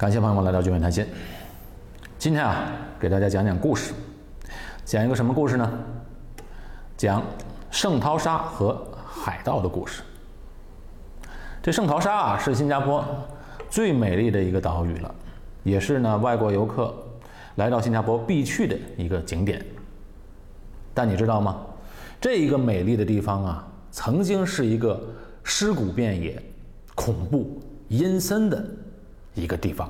感谢朋友们来到聚美谈心。今天啊，给大家讲讲故事，讲一个什么故事呢？讲圣淘沙和海盗的故事。这圣淘沙啊，是新加坡最美丽的一个岛屿了，也是呢外国游客来到新加坡必去的一个景点。但你知道吗？这一个美丽的地方啊，曾经是一个尸骨遍野、恐怖阴森的。一个地方，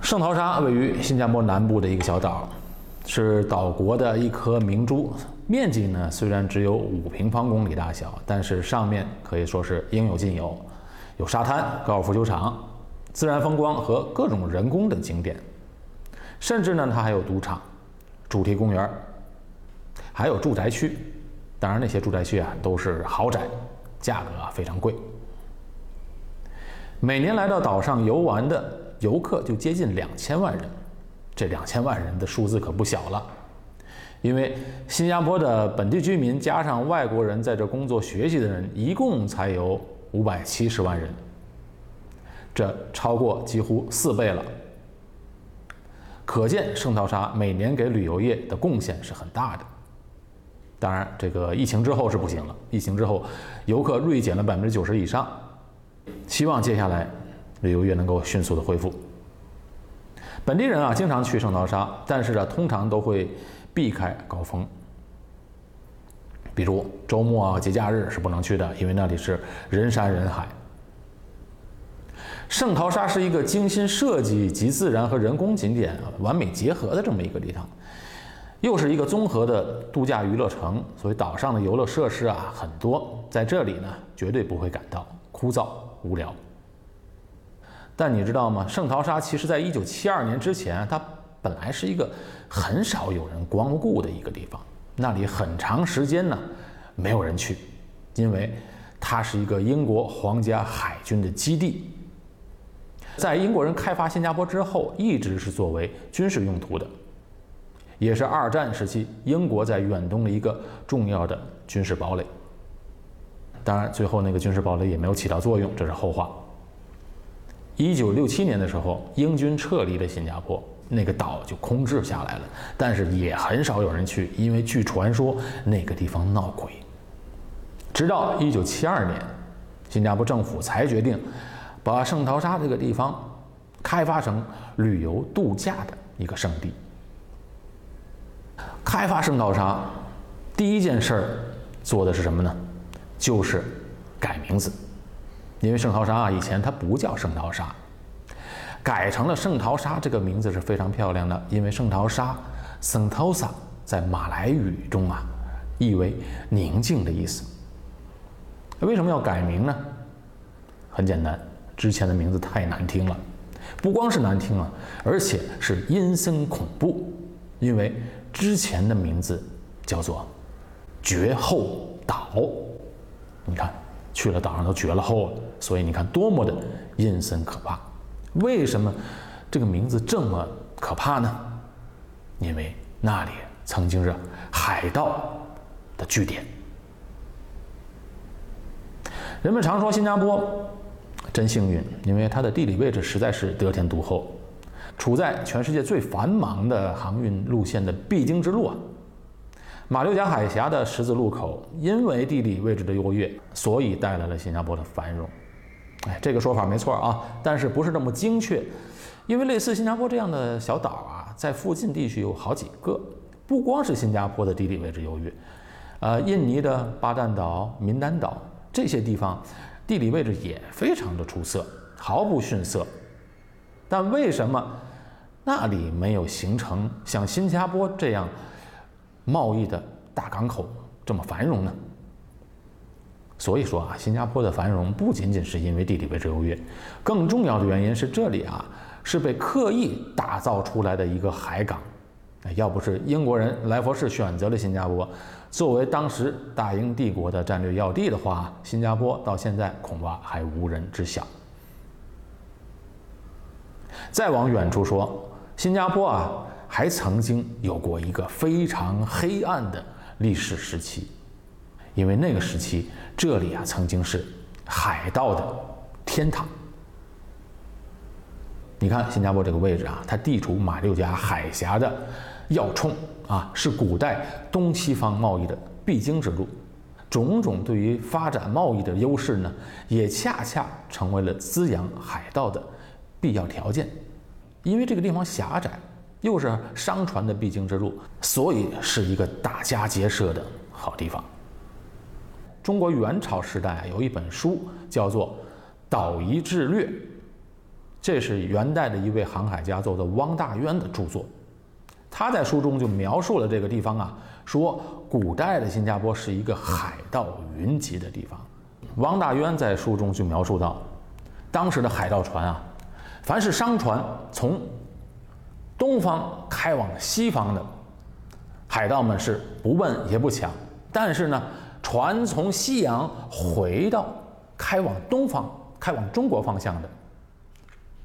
圣淘沙位于新加坡南部的一个小岛，是岛国的一颗明珠。面积呢虽然只有五平方公里大小，但是上面可以说是应有尽有，有沙滩、高尔夫球场、自然风光和各种人工的景点，甚至呢它还有赌场、主题公园，还有住宅区。当然那些住宅区啊都是豪宅，价格啊非常贵。每年来到岛上游玩的游客就接近两千万人，这两千万人的数字可不小了。因为新加坡的本地居民加上外国人在这工作学习的人，一共才有五百七十万人，这超过几乎四倍了。可见圣淘沙每年给旅游业的贡献是很大的。当然，这个疫情之后是不行了，疫情之后游客锐减了百分之九十以上。希望接下来旅游业能够迅速的恢复。本地人啊，经常去圣淘沙，但是呢，通常都会避开高峰，比如周末啊、节假日是不能去的，因为那里是人山人海。圣淘沙是一个精心设计集自然和人工景点完美结合的这么一个地方，又是一个综合的度假娱乐城，所以岛上的游乐设施啊很多，在这里呢绝对不会感到枯燥。无聊，但你知道吗？圣淘沙其实在一九七二年之前，它本来是一个很少有人光顾的一个地方。那里很长时间呢，没有人去，因为它是一个英国皇家海军的基地。在英国人开发新加坡之后，一直是作为军事用途的，也是二战时期英国在远东的一个重要的军事堡垒。当然，最后那个军事堡垒也没有起到作用，这是后话。一九六七年的时候，英军撤离了新加坡，那个岛就空置下来了。但是也很少有人去，因为据传说那个地方闹鬼。直到一九七二年，新加坡政府才决定把圣淘沙这个地方开发成旅游度假的一个圣地。开发圣淘沙第一件事儿做的是什么呢？就是改名字，因为圣淘沙啊，以前它不叫圣淘沙，改成了圣淘沙这个名字是非常漂亮的，因为圣淘沙 （Sentosa） 在马来语中啊，意为宁静的意思。为什么要改名呢？很简单，之前的名字太难听了，不光是难听啊，而且是阴森恐怖，因为之前的名字叫做绝后岛。你看，去了岛上都绝了后了，所以你看多么的阴森可怕。为什么这个名字这么可怕呢？因为那里曾经是海盗的据点。人们常说新加坡真幸运，因为它的地理位置实在是得天独厚，处在全世界最繁忙的航运路线的必经之路啊。马六甲海峡的十字路口，因为地理位置的优越，所以带来了新加坡的繁荣。哎，这个说法没错啊，但是不是那么精确？因为类似新加坡这样的小岛啊，在附近地区有好几个。不光是新加坡的地理位置优越，呃，印尼的巴淡岛、民丹岛这些地方，地理位置也非常的出色，毫不逊色。但为什么那里没有形成像新加坡这样？贸易的大港口这么繁荣呢？所以说啊，新加坡的繁荣不仅仅是因为地理位置优越，更重要的原因是这里啊是被刻意打造出来的一个海港。要不是英国人莱佛士选择了新加坡作为当时大英帝国的战略要地的话，新加坡到现在恐怕还无人知晓。再往远处说，新加坡啊。还曾经有过一个非常黑暗的历史时期，因为那个时期这里啊曾经是海盗的天堂。你看新加坡这个位置啊，它地处马六甲海峡的要冲啊，是古代东西方贸易的必经之路。种种对于发展贸易的优势呢，也恰恰成为了滋养海盗的必要条件。因为这个地方狭窄，又是商船的必经之路，所以是一个打家劫舍的好地方。中国元朝时代，有一本书叫做《岛夷志略》，这是元代的一位航海家做的汪大渊的著作。他在书中就描述了这个地方啊，说古代的新加坡是一个海盗云集的地方。汪大渊在书中就描述到，当时的海盗船啊，凡是商船从东方开往西方的，海盗们是不问也不抢；但是呢，船从西洋回到开往东方、开往中国方向的，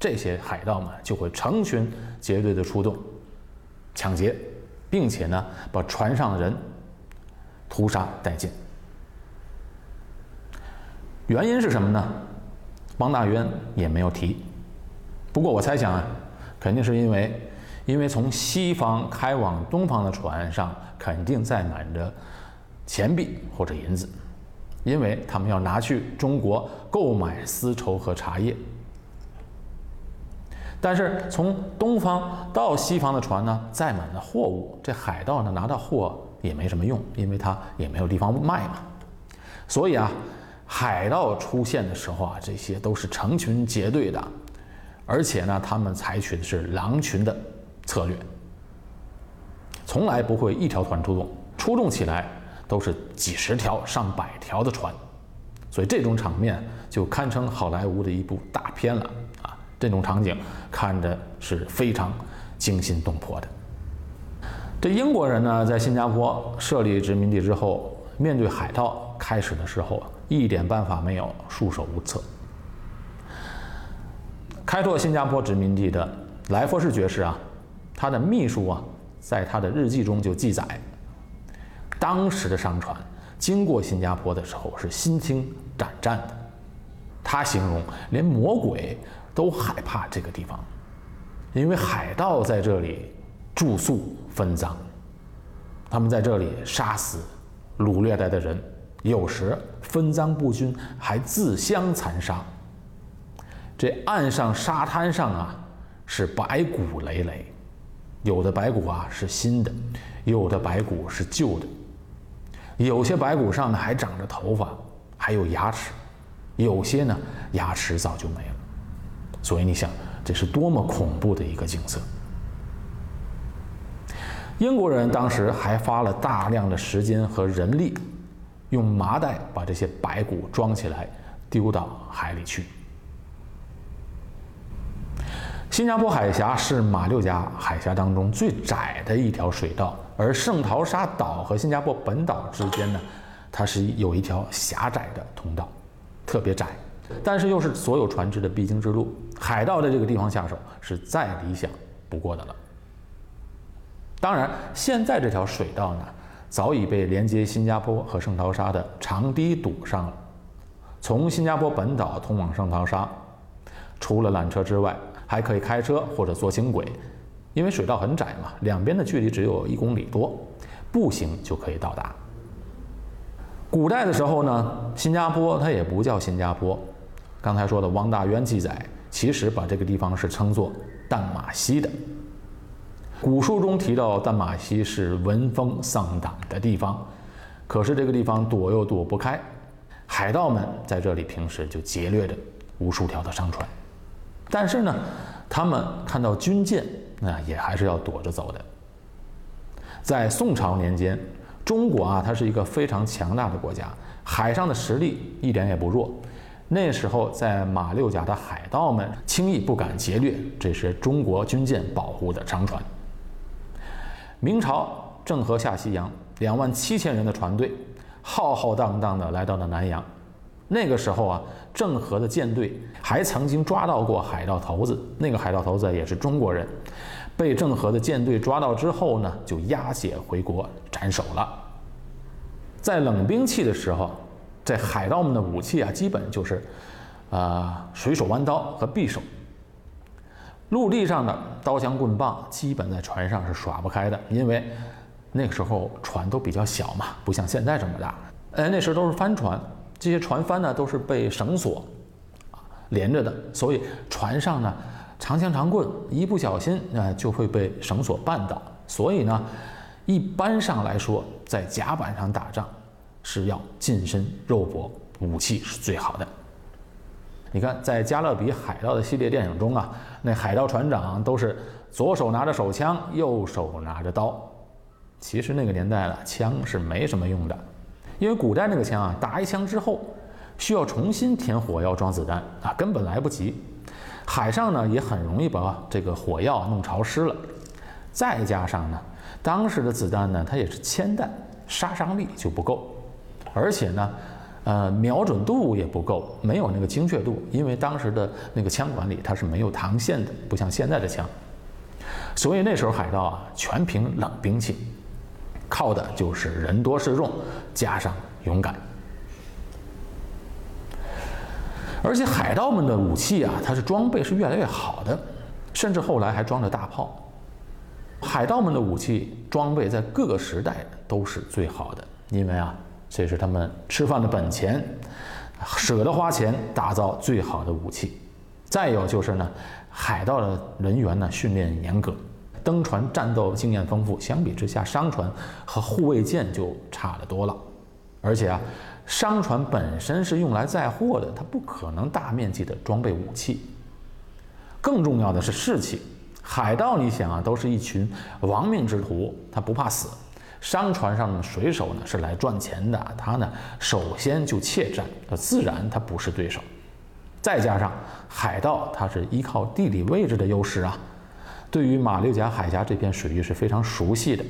这些海盗们就会成群结队的出动。抢劫，并且呢，把船上的人屠杀殆尽。原因是什么呢？汪大渊也没有提。不过我猜想啊，肯定是因为，因为从西方开往东方的船上肯定载满着钱币或者银子，因为他们要拿去中国购买丝绸和茶叶。但是从东方到西方的船呢，载满了货物，这海盗呢拿到货也没什么用，因为他也没有地方卖嘛。所以啊，海盗出现的时候啊，这些都是成群结队的，而且呢，他们采取的是狼群的策略，从来不会一条船出动，出动起来都是几十条、上百条的船，所以这种场面就堪称好莱坞的一部大片了啊。这种场景看着是非常惊心动魄的。这英国人呢，在新加坡设立殖民地之后，面对海盗，开始的时候一点办法没有，束手无策。开拓新加坡殖民地的莱佛士爵士啊，他的秘书啊，在他的日记中就记载，当时的商船经过新加坡的时候是心惊胆战的。他形容连魔鬼。都害怕这个地方，因为海盗在这里住宿分赃，他们在这里杀死、掳掠来的人，有时分赃不均，还自相残杀。这岸上沙滩上啊，是白骨累累，有的白骨啊是新的，有的白骨是旧的，有些白骨上呢还长着头发，还有牙齿，有些呢牙齿早就没了。所以你想，这是多么恐怖的一个景色！英国人当时还花了大量的时间和人力，用麻袋把这些白骨装起来，丢到海里去。新加坡海峡是马六甲海峡当中最窄的一条水道，而圣淘沙岛和新加坡本岛之间呢，它是有一条狭窄的通道，特别窄。但是又是所有船只的必经之路，海盗在这个地方下手是再理想不过的了。当然，现在这条水道呢，早已被连接新加坡和圣淘沙的长堤堵上了。从新加坡本岛通往圣淘沙，除了缆车之外，还可以开车或者坐轻轨，因为水道很窄嘛，两边的距离只有一公里多，步行就可以到达。古代的时候呢，新加坡它也不叫新加坡。刚才说的汪大渊记载，其实把这个地方是称作淡马锡的。古书中提到淡马锡是闻风丧胆的地方，可是这个地方躲又躲不开，海盗们在这里平时就劫掠着无数条的商船，但是呢，他们看到军舰，那也还是要躲着走的。在宋朝年间，中国啊，它是一个非常强大的国家，海上的实力一点也不弱。那时候，在马六甲的海盗们轻易不敢劫掠这些中国军舰保护的商船。明朝郑和下西洋，两万七千人的船队，浩浩荡荡地来到了南洋。那个时候啊，郑和的舰队还曾经抓到过海盗头子，那个海盗头子也是中国人，被郑和的舰队抓到之后呢，就押解回国斩首了。在冷兵器的时候。这海盗们的武器啊，基本就是，啊，水手弯刀和匕首。陆地上的刀枪棍棒基本在船上是耍不开的，因为那个时候船都比较小嘛，不像现在这么大。哎，那时候都是帆船，这些船帆呢都是被绳索连着的，所以船上呢长枪长棍一不小心啊就会被绳索绊倒。所以呢，一般上来说，在甲板上打仗是要近身肉搏，武器是最好的。你看，在《加勒比海盗》的系列电影中啊，那海盗船长都是左手拿着手枪，右手拿着刀。其实那个年代了，枪是没什么用的，因为古代那个枪啊，打一枪之后需要重新填火药装子弹啊，根本来不及。海上呢也很容易把这个火药弄潮湿了。再加上呢，当时的子弹呢，它也是铅弹，杀伤力就不够，而且呢。呃，瞄准度也不够，没有那个精确度，因为当时的那个枪管里它是没有膛线的，不像现在的枪，所以那时候海盗啊全凭冷兵器，靠的就是人多势众，加上勇敢。而且海盗们的武器啊，它是装备是越来越好的，甚至后来还装着大炮。海盗们的武器装备在各个时代都是最好的，因为啊。这是他们吃饭的本钱，舍得花钱打造最好的武器。再有就是呢，海盗的人员呢训练严格，登船战斗经验丰富。相比之下，商船和护卫舰就差得多了。而且啊，商船本身是用来载货的，它不可能大面积的装备武器。更重要的是士气，海盗你想啊，都是一群亡命之徒，他不怕死。商船上的水手呢是来赚钱的，他呢首先就怯战，自然他不是对手。再加上海盗他是依靠地理位置的优势啊，对于马六甲海峡这片水域是非常熟悉的，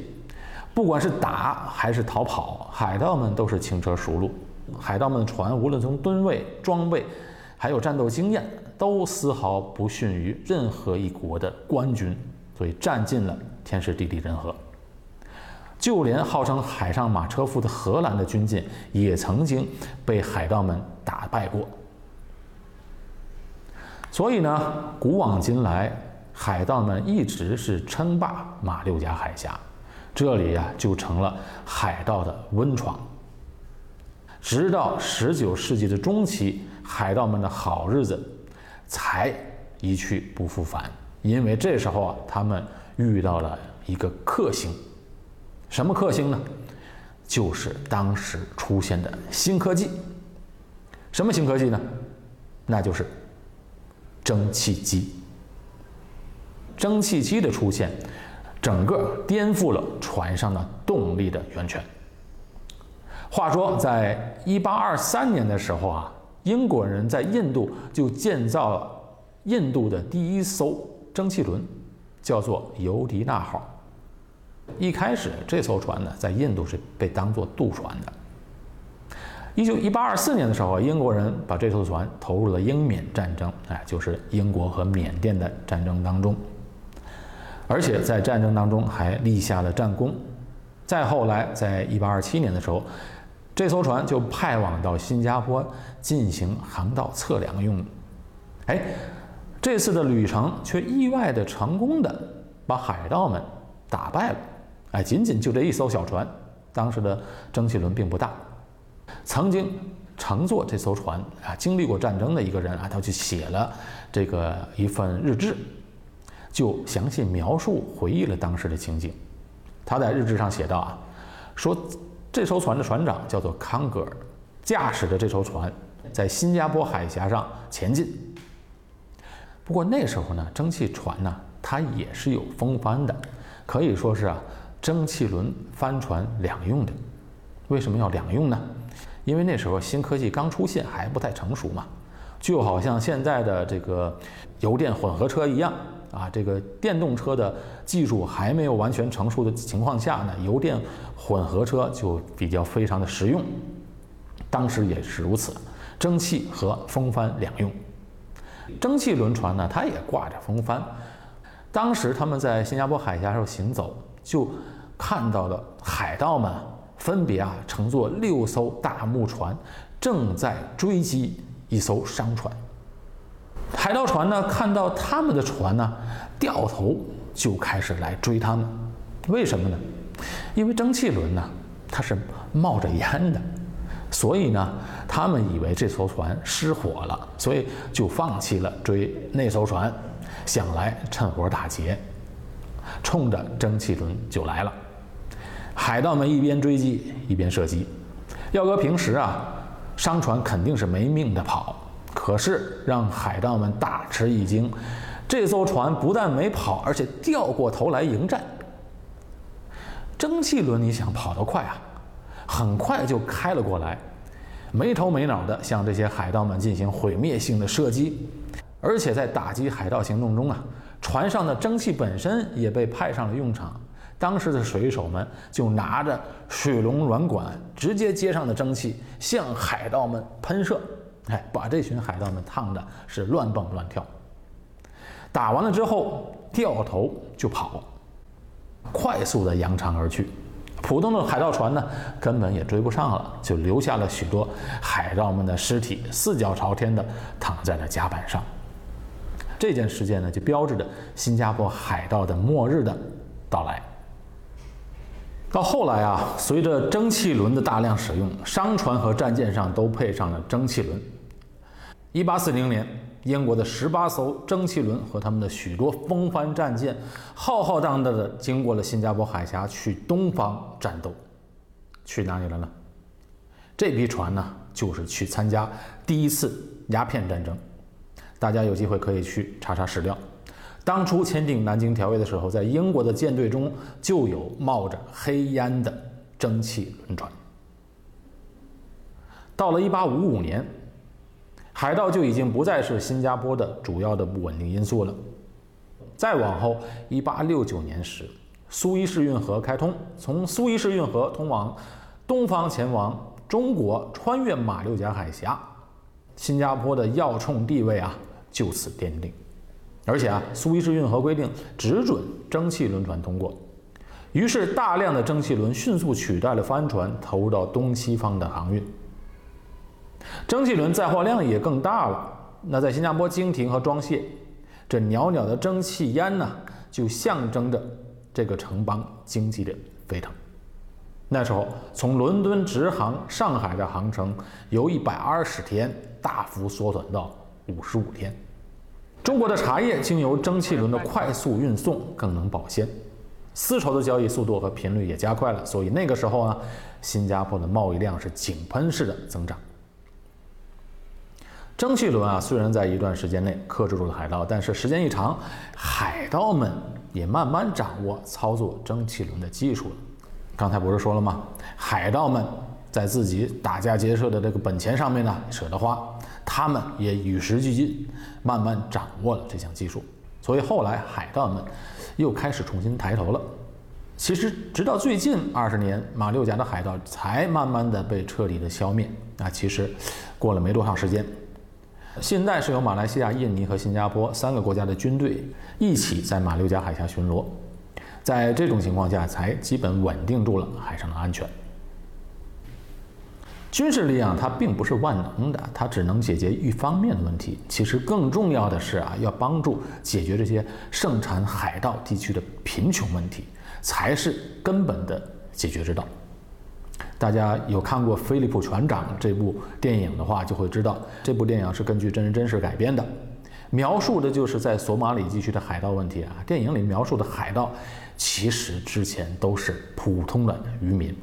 不管是打还是逃跑，海盗们都是轻车熟路。海盗们的船无论从吨位、装备，还有战斗经验，都丝毫不逊于任何一国的官军，所以占尽了天时地利人和。就连号称海上马车夫的荷兰的军舰，也曾经被海盗们打败过。所以呢，古往今来，海盗们一直是称霸马六甲海峡，这里呀就成了海盗的温床。直到十九世纪的中期，海盗们的好日子才一去不复返，因为这时候啊，他们遇到了一个克星。什么克星呢？就是当时出现的新科技。什么新科技呢？那就是蒸汽机。蒸汽机的出现，整个颠覆了船上的动力的源泉。话说，在一八二三年的时候啊，英国人在印度就建造了印度的第一艘蒸汽轮，叫做尤迪纳号。一开始，这艘船呢，在印度是被当作渡船的。一九一八二四年的时候，英国人把这艘船投入了英缅战争，哎，就是英国和缅甸的战争当中，而且在战争当中还立下了战功。再后来，在一八二七年的时候，这艘船就派往到新加坡进行航道测量用。哎，这次的旅程却意外的成功的把海盗们打败了。哎，仅仅就这一艘小船，当时的蒸汽轮并不大。曾经乘坐这艘船啊，经历过战争的一个人啊，他就写了这个一份日志，就详细描述回忆了当时的情景。他在日志上写道啊，说这艘船的船长叫做康格尔，驾驶着这艘船在新加坡海峡上前进。不过那时候呢，蒸汽船呢，它也是有风帆的，可以说是啊。蒸汽轮帆船两用的，为什么要两用呢？因为那时候新科技刚出现，还不太成熟嘛。就好像现在的这个油电混合车一样啊，这个电动车的技术还没有完全成熟的情况下呢，油电混合车就比较非常的实用。当时也是如此，蒸汽和风帆两用。蒸汽轮船呢，它也挂着风帆。当时他们在新加坡海峡上行走，就。看到了海盗们分别啊乘坐六艘大木船，正在追击一艘商船。海盗船呢，看到他们的船呢，掉头就开始来追他们。为什么呢？因为蒸汽轮呢，它是冒着烟的，所以呢，他们以为这艘船失火了，所以就放弃了追那艘船，想来趁火打劫，冲着蒸汽轮就来了。海盗们一边追击一边射击。要搁平时啊，商船肯定是没命的跑。可是让海盗们大吃一惊，这艘船不但没跑，而且掉过头来迎战。蒸汽轮，你想跑得快啊，很快就开了过来，没头没脑的向这些海盗们进行毁灭性的射击。而且在打击海盗行动中啊，船上的蒸汽本身也被派上了用场。当时的水手们就拿着水龙软管，直接接上的蒸汽向海盗们喷射，哎，把这群海盗们烫的是乱蹦乱跳。打完了之后，掉头就跑，快速的扬长而去。普通的海盗船呢，根本也追不上了，就留下了许多海盗们的尸体，四脚朝天的躺在了甲板上。这件事件呢，就标志着新加坡海盗的末日的到来。到后来啊，随着蒸汽轮的大量使用，商船和战舰上都配上了蒸汽轮。一八四零年，英国的十八艘蒸汽轮和他们的许多风帆战舰，浩浩荡荡的经过了新加坡海峡，去东方战斗。去哪里了呢？这批船呢，就是去参加第一次鸦片战争。大家有机会可以去查查史料。当初签订《南京条约》的时候，在英国的舰队中就有冒着黑烟的蒸汽轮船。到了1855年，海盗就已经不再是新加坡的主要的不稳定因素了。再往后，1869年时，苏伊士运河开通，从苏伊士运河通往东方前往中国，穿越马六甲海峡，新加坡的要冲地位啊就此奠定。而且啊，苏伊士运河规定只准蒸汽轮船通过，于是大量的蒸汽轮迅速取代了帆船，投入到东西方的航运。蒸汽轮载货量也更大了。那在新加坡经停和装卸，这袅袅的蒸汽烟呢，就象征着这个城邦经济的飞腾。那时候，从伦敦直航上海的航程由一百二十天大幅缩短到五十五天。中国的茶叶经由蒸汽轮的快速运送更能保鲜，丝绸的交易速度和频率也加快了，所以那个时候呢，新加坡的贸易量是井喷式的增长。蒸汽轮啊，虽然在一段时间内克制住了海盗，但是时间一长，海盗们也慢慢掌握操作蒸汽轮的技术了。刚才不是说了吗？海盗们在自己打家劫舍的这个本钱上面呢，舍得花。他们也与时俱进，慢慢掌握了这项技术，所以后来海盗们又开始重新抬头了。其实，直到最近二十年，马六甲的海盗才慢慢的被彻底的消灭。啊，其实过了没多长时间，现在是由马来西亚、印尼和新加坡三个国家的军队一起在马六甲海峡巡逻，在这种情况下，才基本稳定住了海上的安全。军事力量它并不是万能的，它只能解决一方面的问题。其实更重要的是啊，要帮助解决这些盛产海盗地区的贫穷问题，才是根本的解决之道。大家有看过《菲利普船长》这部电影的话，就会知道这部电影是根据真人真事改编的，描述的就是在索马里地区的海盗问题啊。电影里描述的海盗，其实之前都是普通的渔民，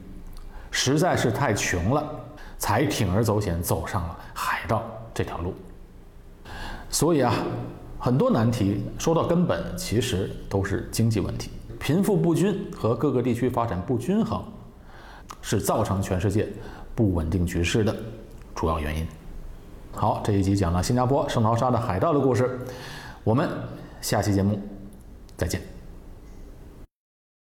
实在是太穷了。才铤而走险走上了海盗这条路，所以啊，很多难题说到根本，其实都是经济问题，贫富不均和各个地区发展不均衡，是造成全世界不稳定局势的主要原因。好，这一集讲了新加坡圣淘沙的海盗的故事，我们下期节目再见。